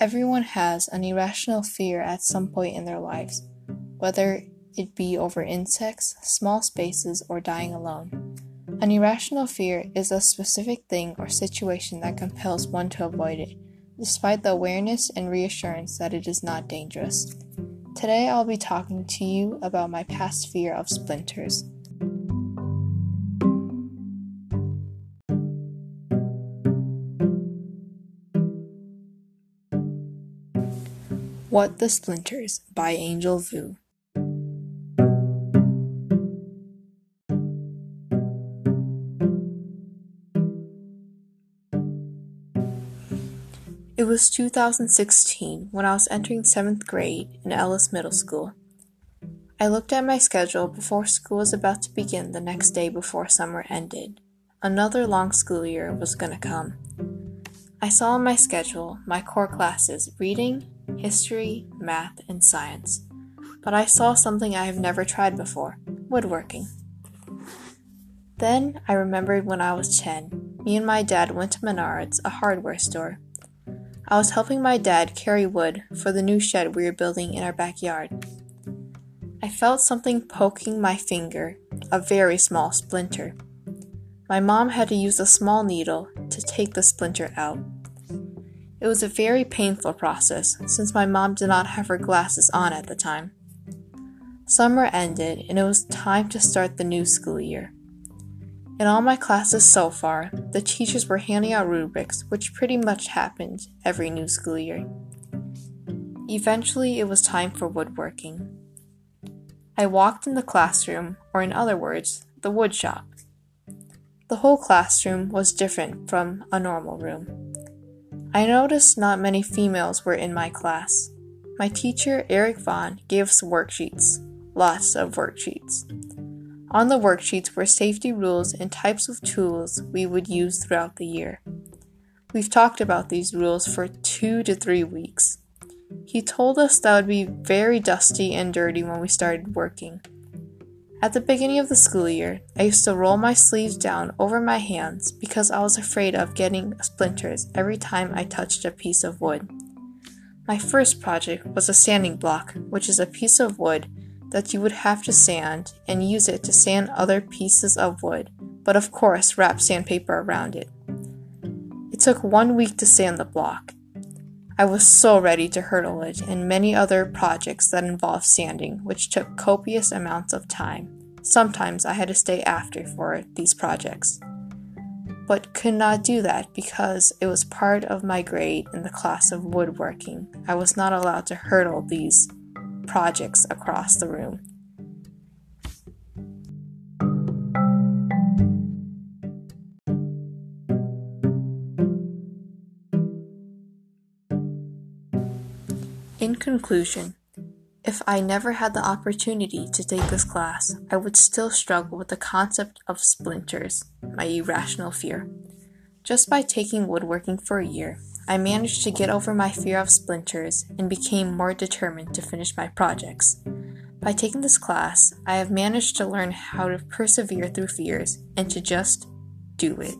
Everyone has an irrational fear at some point in their lives, whether it be over insects, small spaces, or dying alone. An irrational fear is a specific thing or situation that compels one to avoid it, despite the awareness and reassurance that it is not dangerous. Today I'll be talking to you about my past fear of splinters. What the Splinters by Angel Vu. It was 2016 when I was entering 7th grade in Ellis Middle School. I looked at my schedule before school was about to begin the next day before summer ended. Another long school year was going to come. I saw on my schedule my core classes reading, history, math, and science. But I saw something I have never tried before woodworking. Then I remembered when I was 10, me and my dad went to Menards, a hardware store. I was helping my dad carry wood for the new shed we were building in our backyard. I felt something poking my finger, a very small splinter. My mom had to use a small needle to take the splinter out. It was a very painful process since my mom did not have her glasses on at the time. Summer ended and it was time to start the new school year. In all my classes so far, the teachers were handing out rubrics, which pretty much happened every new school year. Eventually, it was time for woodworking. I walked in the classroom, or in other words, the wood shop. The whole classroom was different from a normal room. I noticed not many females were in my class. My teacher, Eric Vaughn, gave us worksheets, lots of worksheets. On the worksheets were safety rules and types of tools we would use throughout the year. We've talked about these rules for two to three weeks. He told us that would be very dusty and dirty when we started working. At the beginning of the school year, I used to roll my sleeves down over my hands because I was afraid of getting splinters every time I touched a piece of wood. My first project was a sanding block, which is a piece of wood that you would have to sand and use it to sand other pieces of wood, but of course wrap sandpaper around it. It took one week to sand the block. I was so ready to hurdle it and many other projects that involved sanding, which took copious amounts of time. Sometimes I had to stay after for these projects, but could not do that because it was part of my grade in the class of woodworking. I was not allowed to hurdle these projects across the room. In conclusion, if I never had the opportunity to take this class, I would still struggle with the concept of splinters, my irrational fear. Just by taking woodworking for a year, I managed to get over my fear of splinters and became more determined to finish my projects. By taking this class, I have managed to learn how to persevere through fears and to just do it.